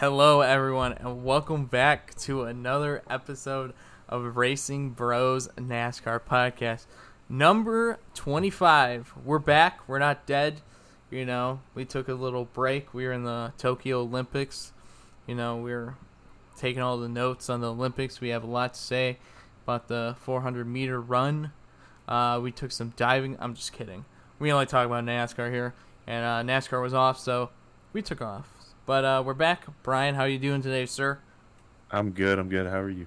Hello, everyone, and welcome back to another episode of Racing Bros NASCAR podcast, number 25. We're back. We're not dead. You know, we took a little break. We were in the Tokyo Olympics. You know, we are taking all the notes on the Olympics. We have a lot to say about the 400 meter run. Uh, we took some diving. I'm just kidding. We only talk about NASCAR here, and uh, NASCAR was off, so we took off. But uh, we're back. Brian, how you doing today, sir? I'm good. I'm good. How are you?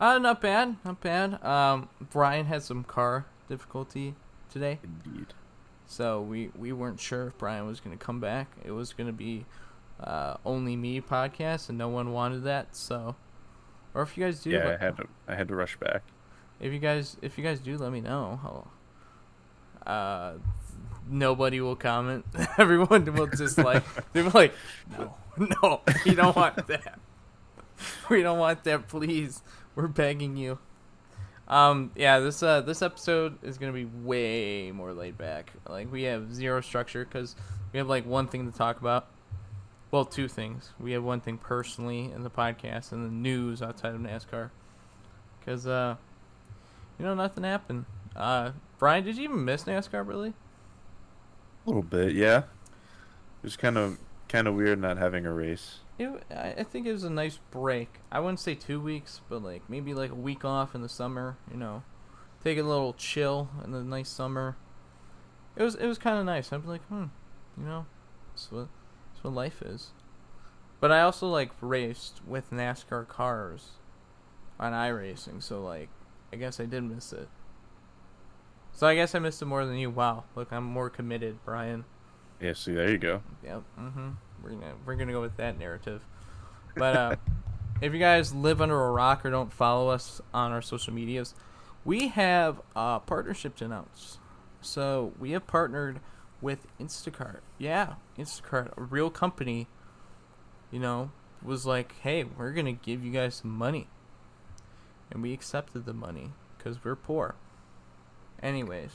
Uh, not bad. Not bad. Um, Brian had some car difficulty today, Indeed. so we we weren't sure if Brian was going to come back. It was going to be uh, only me podcast, and no one wanted that. So, or if you guys do, Yeah, let- I had to. I had to rush back. if you guys if you guys do, let me know. I'll, uh, nobody will comment. Everyone will just like they're like, no, no, we don't want that. We don't want that, please. We're begging you. Um, yeah, this uh this episode is gonna be way more laid back. Like we have zero structure because we have like one thing to talk about. Well, two things. We have one thing personally in the podcast and the news outside of NASCAR. Cause uh, you know, nothing happened. Uh, Brian, did you even miss NASCAR really? A little bit, yeah. It was kind of kind of weird not having a race. It, I think it was a nice break. I wouldn't say two weeks, but like maybe like a week off in the summer. You know, take a little chill in the nice summer. It was it was kind of nice. I'm like, hmm, you know, that's what that's what life is. But I also like raced with NASCAR cars on iRacing, so like I guess I did miss it. So I guess I missed it more than you. Wow, look, I'm more committed, Brian. Yeah. See, there you go. Yep. Mm-hmm. We're gonna we're gonna go with that narrative. But uh, if you guys live under a rock or don't follow us on our social medias, we have a partnership to announce. So we have partnered with Instacart. Yeah, Instacart, a real company. You know, was like, hey, we're gonna give you guys some money, and we accepted the money because we're poor. Anyways.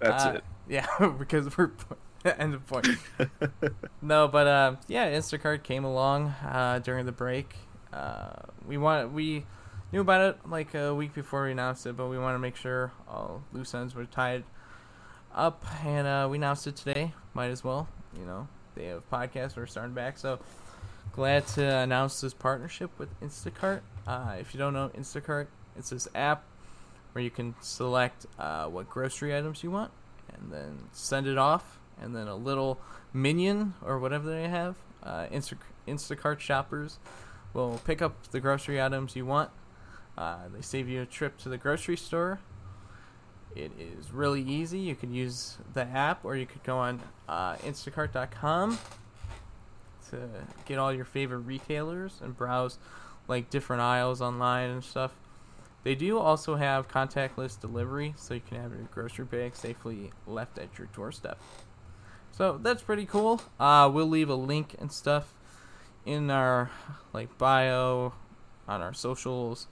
That's Uh, it. Yeah, because we're end of point. no, but uh, yeah, Instacart came along uh, during the break. Uh, we want we knew about it like a week before we announced it, but we want to make sure all loose ends were tied up, and uh, we announced it today. Might as well, you know. They have podcasts. We're starting back, so glad to announce this partnership with Instacart. Uh, if you don't know Instacart, it's this app where you can select uh, what grocery items you want and then send it off. And then a little minion or whatever they have uh, Insta- instacart shoppers will pick up the grocery items you want. Uh, they save you a trip to the grocery store. It is really easy. You can use the app or you could go on uh, instacart.com to get all your favorite retailers and browse like different aisles online and stuff they do also have contactless delivery, so you can have your grocery bag safely left at your doorstep. So that's pretty cool. Uh, we'll leave a link and stuff in our like bio on our socials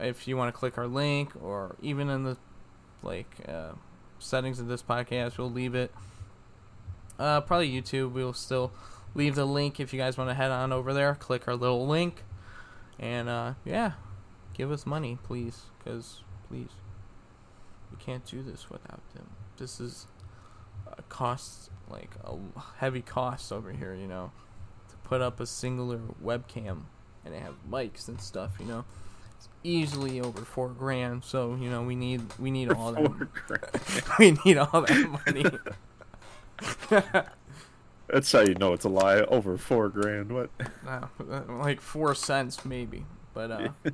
if you want to click our link, or even in the like uh, settings of this podcast, we'll leave it. Uh, probably YouTube. We'll still leave the link if you guys want to head on over there. Click our little link, and uh, yeah, give us money, please, because please, we can't do this without them. This is a cost, like a heavy cost over here, you know, to put up a singular webcam and have mics and stuff, you know. It's easily over four grand, so you know we need we need all that Four grand. we need all that money. That's how you know it's a lie. Over four grand. What? No, uh, like four cents maybe. But uh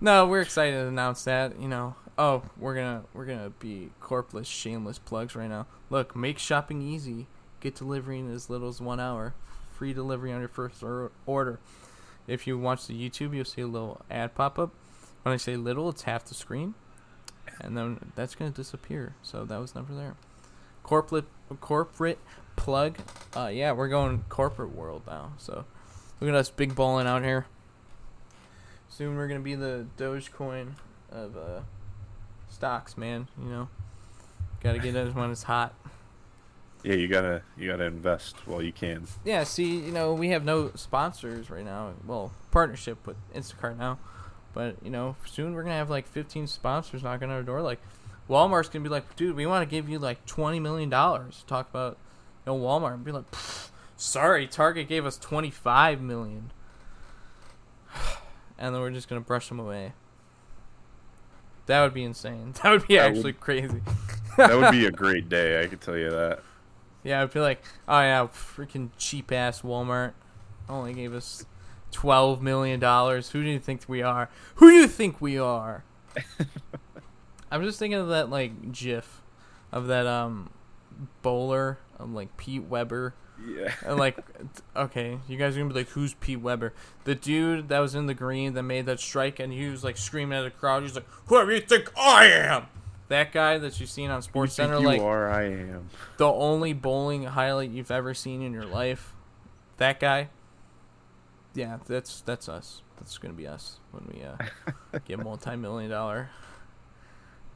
No, we're excited to announce that, you know. Oh, we're gonna we're gonna be corpless, shameless plugs right now. Look, make shopping easy. Get delivery in as little as one hour. Free delivery on your first order. If you watch the YouTube, you'll see a little ad pop up. When I say little, it's half the screen, and then that's gonna disappear. So that was never there. Corporate corporate plug. Uh, yeah, we're going corporate world now. So look at us big balling out here. Soon we're gonna be the Dogecoin of uh, stocks, man. You know, gotta get it when it's hot. Yeah, you gotta you gotta invest while you can. Yeah, see, you know, we have no sponsors right now. Well, partnership with Instacart now, but you know, soon we're gonna have like 15 sponsors knocking on our door. Like, Walmart's gonna be like, dude, we want to give you like 20 million dollars talk about, you know, Walmart, and be like, sorry, Target gave us 25 million, and then we're just gonna brush them away. That would be insane. That would be That actually would- crazy. That would be a great day, I can tell you that. Yeah, I'd be like, oh yeah, freaking cheap ass Walmart only gave us twelve million dollars. Who do you think we are? Who do you think we are? I'm just thinking of that like GIF of that um bowler of like Pete Weber. Yeah. And like, okay, you guys are gonna be like, who's Pete Weber? The dude that was in the green that made that strike, and he was like screaming at the crowd. He's like, "Whoever you think I am." That guy that you've seen on Sports think Center, you like are, I am. the only bowling highlight you've ever seen in your life. That guy. Yeah, that's that's us. That's gonna be us when we uh, get multi-million dollar,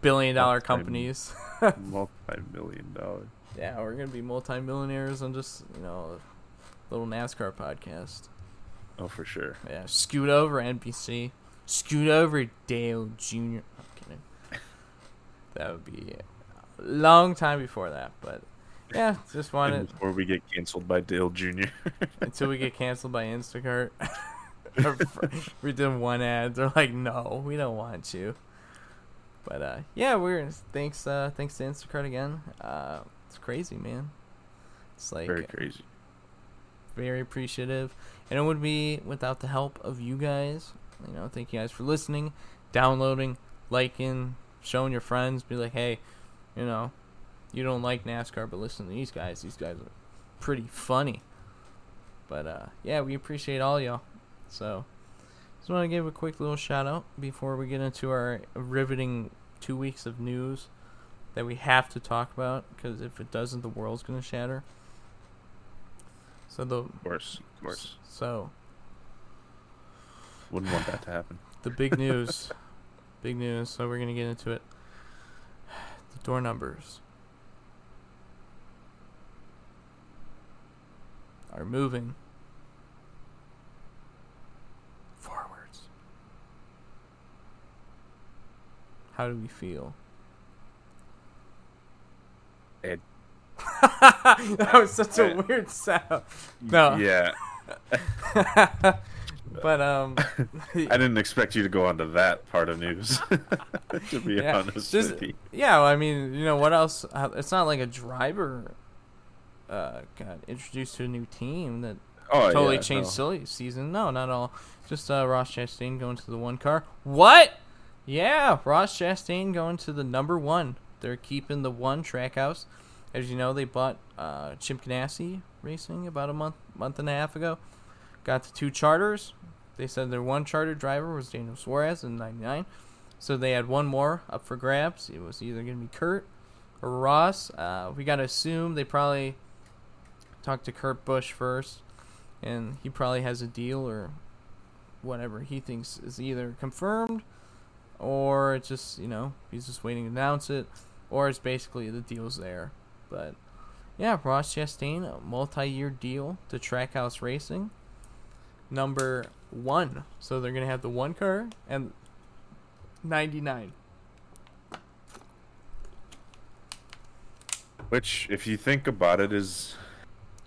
billion dollar Multi- companies. Multi-million dollar. Yeah, we're gonna be multi-millionaires on just you know, a little NASCAR podcast. Oh, for sure. Yeah, scoot over NBC. Scoot over Dale Jr. I'm kidding. That would be a long time before that, but yeah, just wanted before we get canceled by Dale Jr. until we get canceled by Instacart. We did one ad. They're like, no, we don't want you. But uh, yeah, we're thanks. Uh, thanks to Instacart again. Uh, it's crazy, man. It's like Very crazy. very appreciative, and it would be without the help of you guys. You know, thank you guys for listening, downloading, liking, showing your friends. Be like, hey, you know, you don't like NASCAR, but listen to these guys. These guys are pretty funny. But uh, yeah, we appreciate all y'all. So, just want to give a quick little shout out before we get into our riveting two weeks of news that we have to talk about because if it doesn't, the world's gonna shatter. So the Of course. Of course. so Wouldn't want that to happen. the big news, big news. So we're gonna get into it. The door numbers are moving forwards. How do we feel? that was such a weird sound. No. Yeah. But um, I didn't expect you to go on to that part of news. to be Yeah, honest just- with you. Yeah, well, I mean, you know, what else? It's not like a driver uh, got introduced to a new team that Oh, totally yeah, changed no. silly season. No, not all. Just uh, Ross Chastain going to the one car. What? Yeah, Ross Chastain going to the number one. They're keeping the one trackhouse. As you know, they bought uh, Chip Ganassi Racing about a month, month and a half ago. Got the two charters. They said their one charter driver was Daniel Suarez in '99, so they had one more up for grabs. It was either going to be Kurt or Ross. Uh, we got to assume they probably talked to Kurt Busch first, and he probably has a deal or whatever he thinks is either confirmed or it's just you know he's just waiting to announce it, or it's basically the deal's there. But yeah, Ross Chastain, a multi-year deal to Trackhouse Racing, number one. So they're gonna have the one car and ninety-nine. Which, if you think about it, is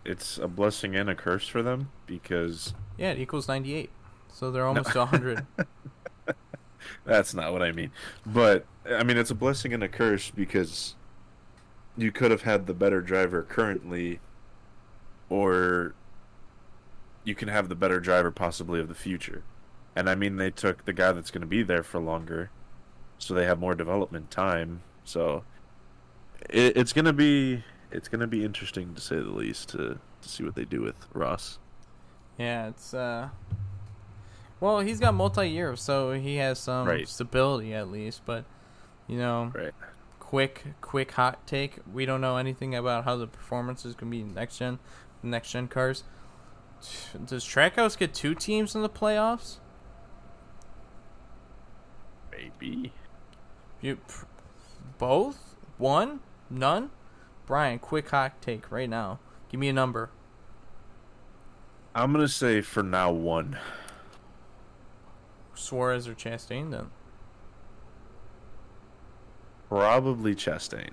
it's a blessing and a curse for them because Yeah, it equals ninety-eight. So they're almost to hundred. that's not what I mean. But I mean, it's a blessing and a curse because you could have had the better driver currently, or you can have the better driver possibly of the future. And I mean, they took the guy that's going to be there for longer, so they have more development time. So it, it's going to be it's going to be interesting to say the least to to see what they do with Ross. Yeah, it's uh well, he's got multi-year, so he has some Right. stability at least, but you know, Right. Quick quick hot take, we don't know anything about how the performance is going to be next gen next gen cars. Does Trackhouse get two teams in the playoffs? Maybe. You both? One? None? Brian, quick hot take right now. Give me a number. I'm gonna say for now one. Suarez or Chastain then? Probably Chastain.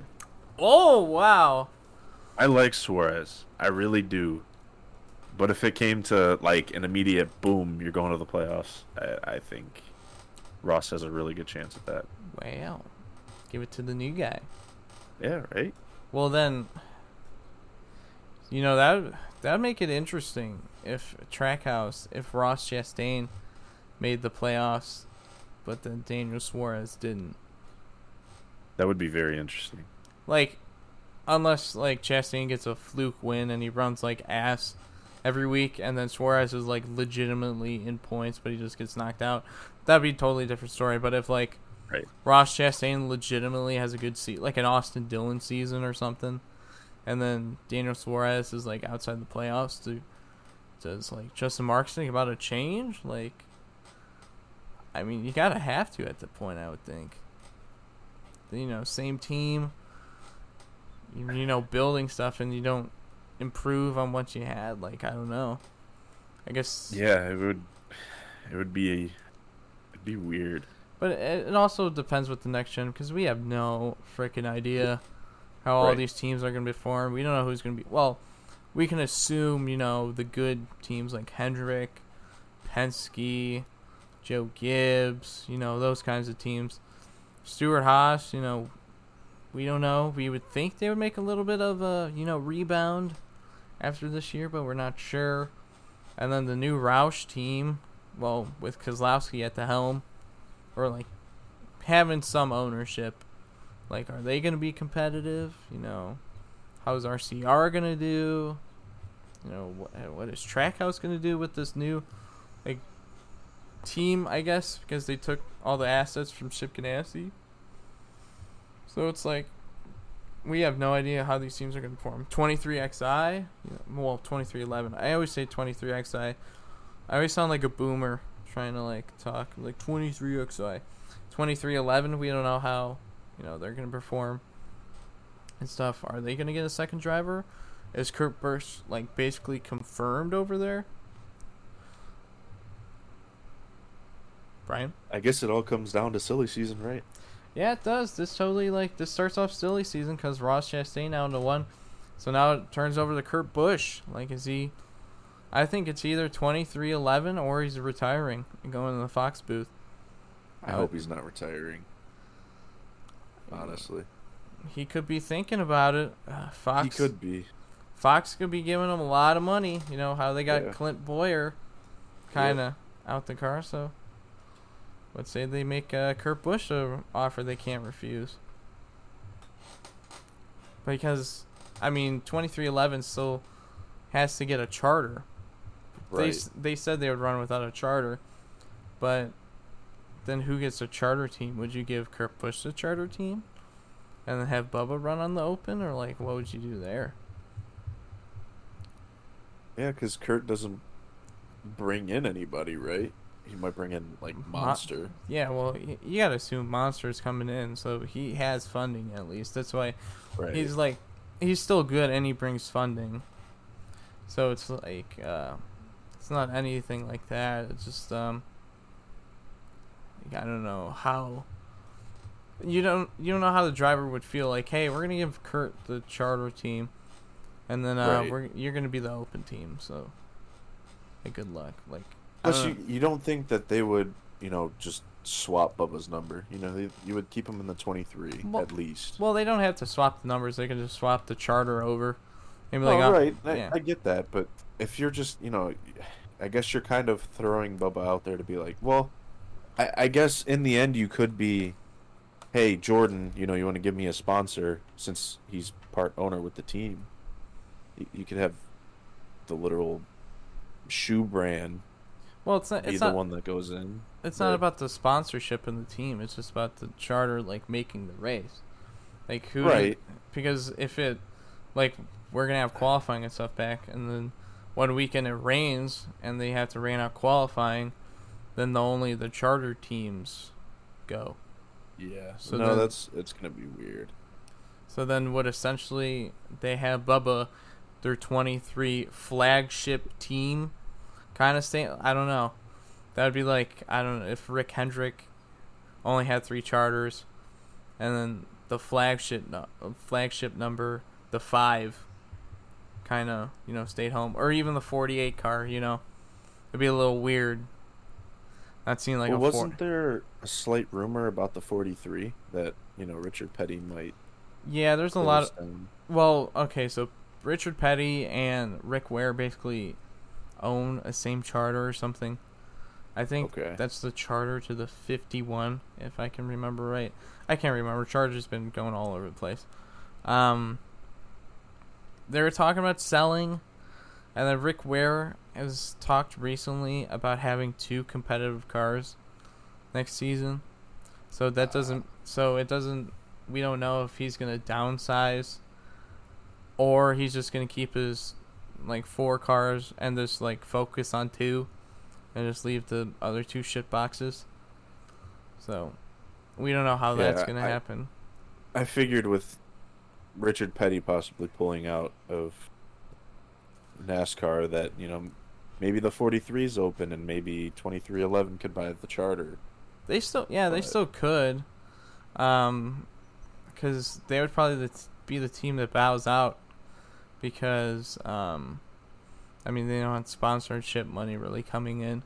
Oh wow! I like Suarez. I really do. But if it came to like an immediate boom, you're going to the playoffs. I, I think Ross has a really good chance at that. Wow. Give it to the new guy. Yeah, right. Well then, you know that that would make it interesting if Trackhouse, if Ross Chastain made the playoffs, but then Daniel Suarez didn't. That would be very interesting. Like, unless like Chastain gets a fluke win and he runs like ass every week, and then Suarez is like legitimately in points, but he just gets knocked out. That'd be a totally different story. But if like Right. Ross Chastain legitimately has a good seat, like an Austin Dillon season or something, and then Daniel Suarez is like outside the playoffs, to does like Justin Marks think about a change? Like, I mean, you gotta have to at the point, I would think. You know, same team. You, you know, building stuff, and you don't improve on what you had. Like, I don't know. I guess. Yeah, it would. It would be. A, It'd be weird. But it, it also depends with the next gen because we have no freaking idea how all Right. these teams are going to be formed. We don't know who's going to be. Well, we can assume, you know, the good teams like Hendrick, Penske, Joe Gibbs, you know, those kinds of teams. Stewart-Haas, you know, we don't know. We would think they would make a little bit of a, you know, rebound after this year, but we're not sure. And then the new Roush team, well, with Keselowski at the helm, or like having some ownership. Like, are they going to be competitive? You know, how's RCR going to do? You know, what, what is Trackhouse going to do with this new, like, team? I guess because they took all the assets from Chip Ganassi. So it's like we have no idea how these teams are going to perform. 23XI, you well, 2311. I always say 23XI. I always sound like a boomer trying to like talk like 23XI. 2311, we don't know how, you know, they're going to perform and stuff. Are they going to get a second driver? Is Kurt Busch like basically confirmed over there? Brian? I guess it all comes down to silly season, right? Yeah, it does. This totally like this starts off silly season because Ross Chastain now into one, so now it turns over to Kurt Busch. Like, is he? I think it's either twenty three eleven or he's retiring and going to the Fox booth. I hope he's not retiring. Honestly, He could be thinking about it. Uh, Fox he could be. Fox could be giving him a lot of money. You know how they got Yeah. Clint Bowyer, kind of out the car. So, let's say they make uh, Kurt Busch a offer they can't refuse. Because, I mean, twenty three eleven still has to get a charter. They Right. s- they said they would run without a charter, but then who gets a charter team? Would you give Kurt Busch a charter team, and then have Bubba run on the open, or like what would you do there? Yeah, because Kurt doesn't bring in anybody, right? He might bring in like Mo- Monster. Yeah, well, you gotta assume Monster's coming in, so he has funding at least. That's why Right. he's like, he's still good and he brings funding. So it's like, uh, it's not anything like that. It's just, um, like, I don't know how. You don't you don't know how the driver would feel like, hey, we're gonna give Kurt the charter team, and then uh, Right. we're you're gonna be the open team. So, hey, good luck. Like, Plus, don't you, you don't think that they would, you know, just swap Bubba's number. You know, they, you would keep him in the 23 Well- at least. Well, they don't have to swap the numbers. They can just swap the charter over. Maybe like, uh, right. I, yeah. I get that, but if you're just, you know, I guess you're kind of throwing Bubba out there to be like, well, I, I guess in the end you could be, hey Jordan, you know, you want to give me a sponsor since he's part owner with the team. You, you could have the literal shoe brand well, it's not. be It's the not. one that goes in. It's not about the sponsorship and the team. It's just about the charter, like making the race. Like who? Right. Because if it, like, we're gonna have qualifying and stuff back, and then one weekend it rains and they have to rain out qualifying, then the only the charter teams go. Yeah. So no, then- that's it's gonna be weird. So then, would essentially they have Bubba, their 23 flagship team, kind of stay? I don't know. That would be like I don't know if Rick Hendrick only had three charters, and then the flagship flagship number, the five, kind of you know stayed home, or even the 48 car. You know, it'd be a little weird. Not seeing like well, a wasn't four- there a slight rumor about the 43 that you know Richard Petty might? Yeah, there's a lot of own- Well, okay, so Richard Petty and Rick Ware basically own a same charter or something. I think Okay. that's the charter to the 51, if I can remember right. I can't remember. Charter's been going all over the place. Um, they were talking about selling, and then Rick Ware has talked recently about having two competitive cars next season. So that doesn't. So it doesn't. We don't know if he's gonna downsize, or he's just gonna keep his like four cars and just like focus on two, and just leave the other two shit boxes. So we don't know how Yeah, that's gonna I- happen. I figured with Richard Petty possibly pulling out of NASCAR that you know maybe the 43 is open and maybe 2311 could buy the charter. They still, yeah, they still could, um, because they would probably be the team that bows out, because um, I mean they don't have sponsorship money really coming in.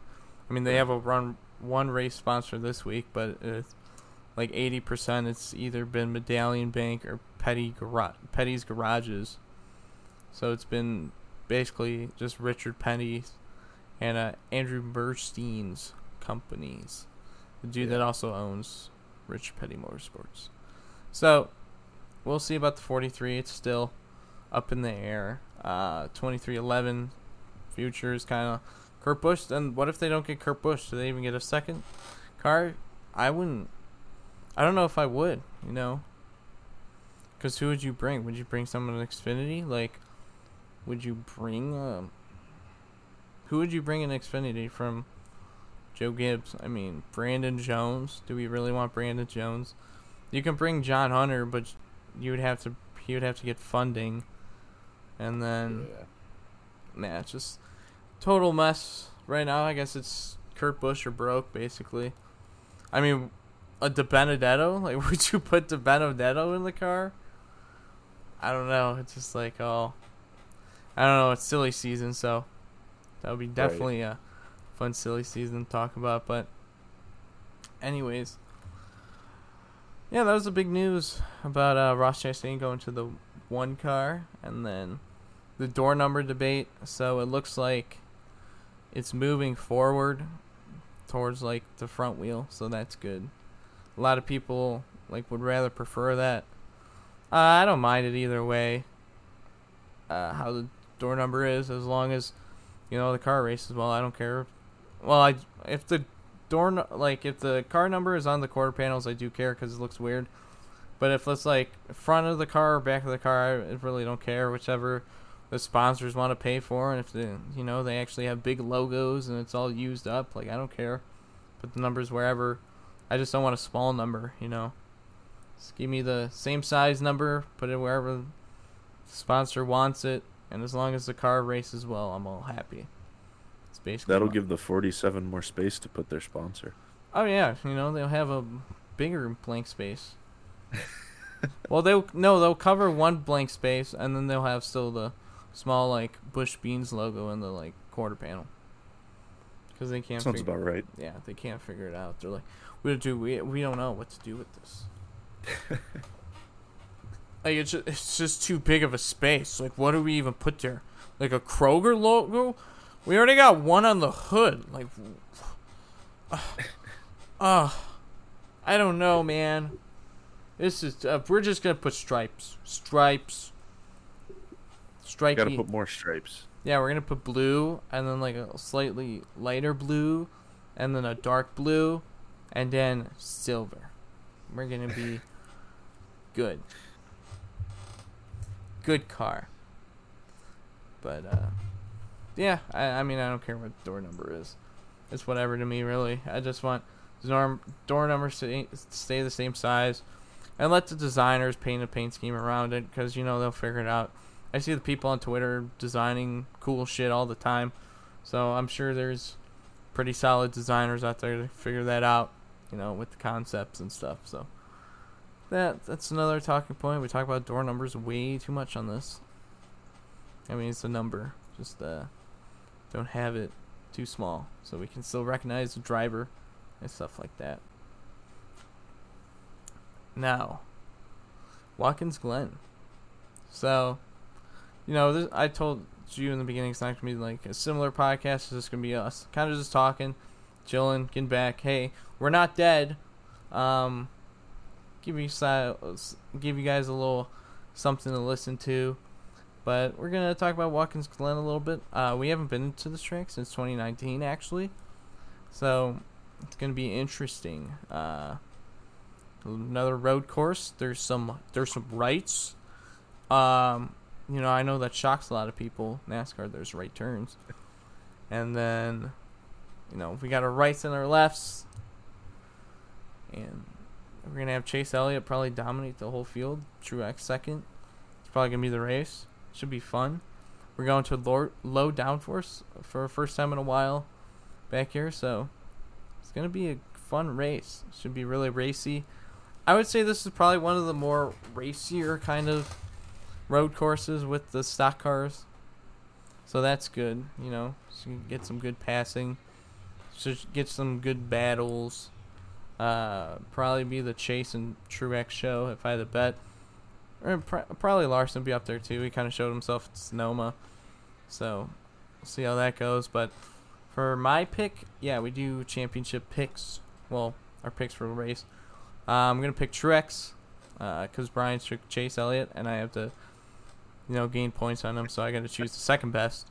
I mean they have a run one race sponsor this week, but it's like eighty percent it's either been Medallion Bank or Petty Gara- Petty's Garages, so it's been basically just Richard Petty and uh, Andrew Murstein's companies the dude that also owns Rich Petty Motorsports. So we'll see about the 43. It's still up in the air. Uh, 2311 future is kind of Kurt Busch. Then what if they don't get Kurt Busch? Do they even get a second car? I wouldn't. I don't know if I would. You know. Because who would you bring? Would you bring someone in Xfinity? Like, would you bring? Um, who would you bring in Xfinity from? Joe Gibbs. I mean, Brandon Jones. Do we really want Brandon Jones? You can bring John Hunter, but you would have to he would have to get funding, and then nah, it's just total mess right now. I guess it's Kurt Busch or broke basically. I mean, a DiBenedetto. Like, would you put DiBenedetto in the car? I don't know. It's just like oh, I don't know. It's silly season, so that would be definitely a fun silly season to talk about. But anyways, yeah, that was the big news about uh, Ross Chastain going to the one car, and then the door number debate. So it looks like it's moving forward towards like the front wheel, so that's good. A lot of people like would rather prefer that. Uh, I don't mind it either way. Uh, how the door number is, as long as you know the car races well. I don't care. Well, I if the door like if the car number is on the quarter panels, I do care because it looks weird. But if it's like front of the car or back of the car, I really don't care. Whichever the sponsors want to pay for, and if they you know they actually have big logos and it's all used up, like I don't care. Put the numbers wherever. I just don't want a small number, you know. Just give me the same size number, put it wherever the sponsor wants it, and as long as the car races well, I'm all happy. It's basically That'll give the 47 more space to put their sponsor. Oh yeah, you know they'll have a bigger blank space. well, they'll no, they'll cover one blank space, and then they'll have still the small like Bush Beans logo in the like quarter panel. Because they can't. Sounds figure, about right. Yeah, they can't figure it out. They're like, we do we we don't know what to do with this. like it's just, it's just too big of a space. Like, what do we even put there? Like a Kroger logo? We already got one on the hood. Like, uh, I don't know, man. This is uh, we're just gonna put stripes, stripes, stripey. Got to put more stripes. Yeah, we're gonna put blue and then like a slightly lighter blue, and then a dark blue, and then silver. We're gonna be good. Good car. But uh, yeah, I, I mean I don't care what door number is. It's whatever to me really. I just want norm door numbers to stay the same size. and let the designers paint a paint scheme around it because you know they'll figure it out. I see the people on Twitter designing cool shit all the time, so I'm sure there's pretty solid designers out there to figure that out, you know, with the concepts and stuff. So that that's another talking point. We talk about door numbers way too much on this. I mean, it's a number, just uh, don't have it too small, so we can still recognize the driver and stuff like that. Now, Watkins Glen. So, you know, this, I told you in the beginning it's not gonna be like a similar podcast. It's just gonna be us, kind of just talking, chilling, getting back. Hey, we're not dead. Um, give you give you guys a little something to listen to. But we're gonna talk about Watkins Glen a little bit. Uh, we haven't been to this track since 2019, actually, so it's gonna be interesting. Uh, another road course. There's some there's some rights. Um, you know, I know that shocks a lot of people. NASCAR, there's right turns, and then, you know, we got our rights and our lefts, and we're gonna have Chase Elliott probably dominate the whole field. Truex second. It's probably gonna be the race. Should be fun. We're going to low, low downforce for a first time in a while back here, so it's gonna be a fun race. Should be really racy. I would say this is probably one of the more racier kind of road courses with the stock cars. So that's good, you know. So you get some good passing. Should get some good battles. Uh, probably be the Chase and Truex show if I had to bet. Or probably Larson be up there too. He kind of showed himself at Sonoma. So we'll see how that goes. But for my pick, yeah, we do championship picks. Well, our picks for the race. Uh, I'm gonna pick Truex because uh, Brian took Chase Elliott, and I have to, you know, gain points on him. So I got to choose the second best.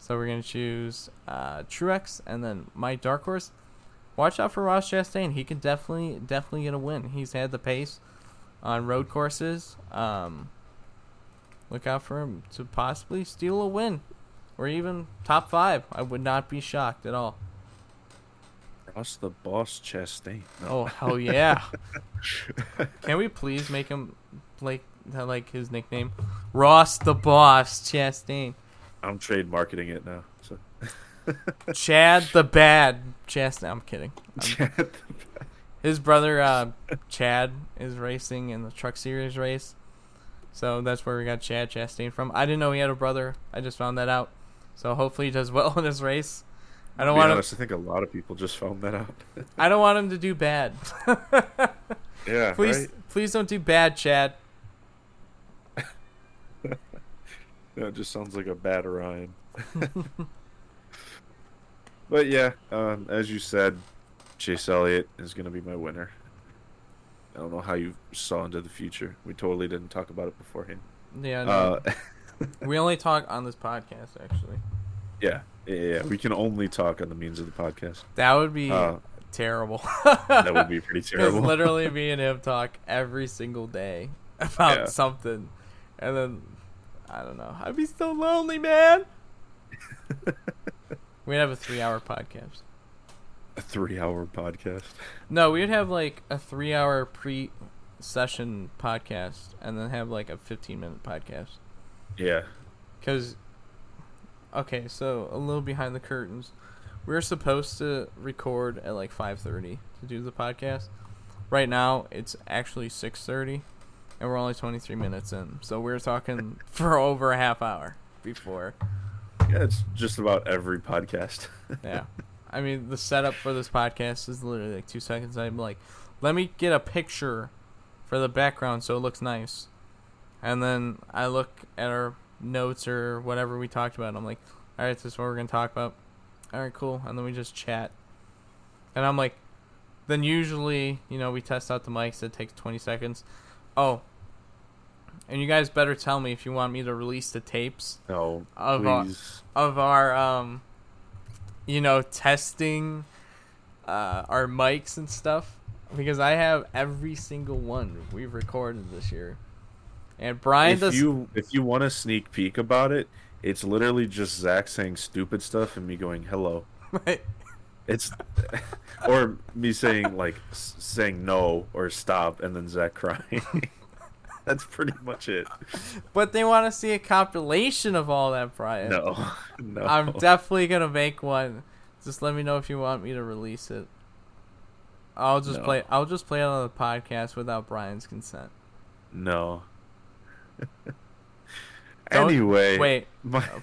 So we're gonna choose uh, Truex, and then my dark horse. Watch out for Ross Chastain. He can definitely, definitely get a win. He's had the pace on road courses. Um, look out for him to possibly steal a win, or even top five. I would not be shocked at all. Ross the Boss Chastain. No. Oh hell yeah! Can we please make him like like his nickname, Ross the Boss Chastain? I'm trademarketing it now. So. Chad the Bad Chastain. I'm kidding. I'm, Chad his brother uh, Chad is racing in the Truck Series race, so that's where we got Chad Chastain from. I didn't know he had a brother. I just found that out. So hopefully he does well in his race. I don't want honest, him. I think a lot of people just found that out. I don't want him to do bad. yeah, please, right? please don't do bad, Chad. That just sounds like a bad rhyme. but yeah, um, as you said, Chase Elliott is going to be my winner. I don't know how you saw into the future. We totally didn't talk about it beforehand. Yeah, no. uh, we only talk on this podcast, actually. Yeah, yeah, we can only talk on the means of the podcast. That would be uh, terrible. that would be pretty terrible. literally me and him talk every single day about yeah. something, and then I don't know. I'd be so lonely, man. We'd have a three-hour podcast. A three-hour podcast. No, we'd have like a three-hour pre-session podcast, and then have like a fifteen-minute podcast. Yeah. Because okay, so a little behind the curtains. We are supposed to record at like 5:30 to do the podcast. Right now, it's actually 6:30 and we're only 23 minutes in. So we are talking for over a half hour before. Yeah, it's just about every podcast. yeah. I mean, the setup for this podcast is literally like 2 seconds. I'm like, "Let me get a picture for the background so it looks nice." And then I look at our notes or whatever we talked about. I'm like, all right, this is what we're gonna talk about. All right, cool. And then we just chat. And I'm like, then usually, you know, we test out the mics. It takes 20 seconds. Oh, and you guys better tell me if you want me to release the tapes. No, of please. Our, of our, um, you know, testing uh, our mics and stuff because I have every single one we've recorded this year. And Brian if does. You, if you want a sneak peek about it, it's literally just Zach saying stupid stuff and me going hello. It's or me saying like saying no or stop and then Zach crying. That's pretty much it. But they want to see a compilation of all that, Brian. No, no. I'm definitely gonna make one. Just let me know if you want me to release it. I'll just No. play. I'll just play it on the podcast without Brian's consent. no. Anyway, Wait, my, uh,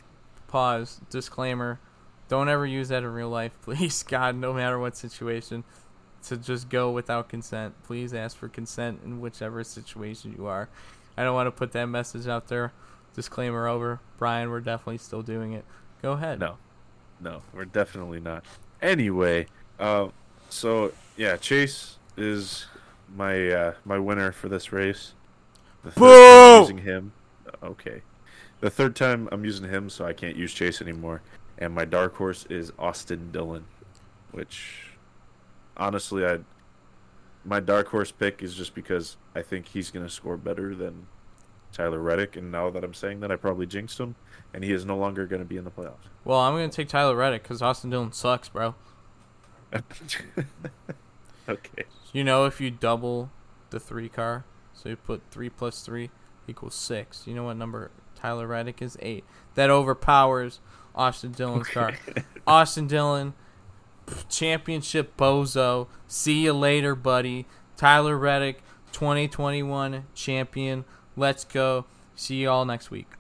pause. Disclaimer: Don't ever use that in real life, please. God, no matter what situation, to just go without consent. Please ask for consent in whichever situation you are. I don't want to put that message out there. Disclaimer over. Brian, we're definitely still doing it. Go ahead. no, no, we're definitely not. Anyway, uh, so yeah, Chase is my uh, my winner for this race. The third time I'm Boo! using him. Okay, the third time I'm using him, so I can't use Chase anymore. And my dark horse is Austin Dillon, which honestly, I my dark horse pick is just because I think he's gonna score better than Tyler Reddick. And now that I'm saying that, I probably jinxed him, and he is no longer gonna be in the playoffs. Well, I'm gonna take Tyler Reddick because Austin Dillon sucks, bro. okay. You know, if you double the three car, so you put three plus three equals six. You know what number Tyler Reddick is? Eight. That overpowers Austin Dillon's car. Austin Dillon, championship bozo. See you later, buddy. Tyler Reddick, 2021 champion. Let's go. See you all next week.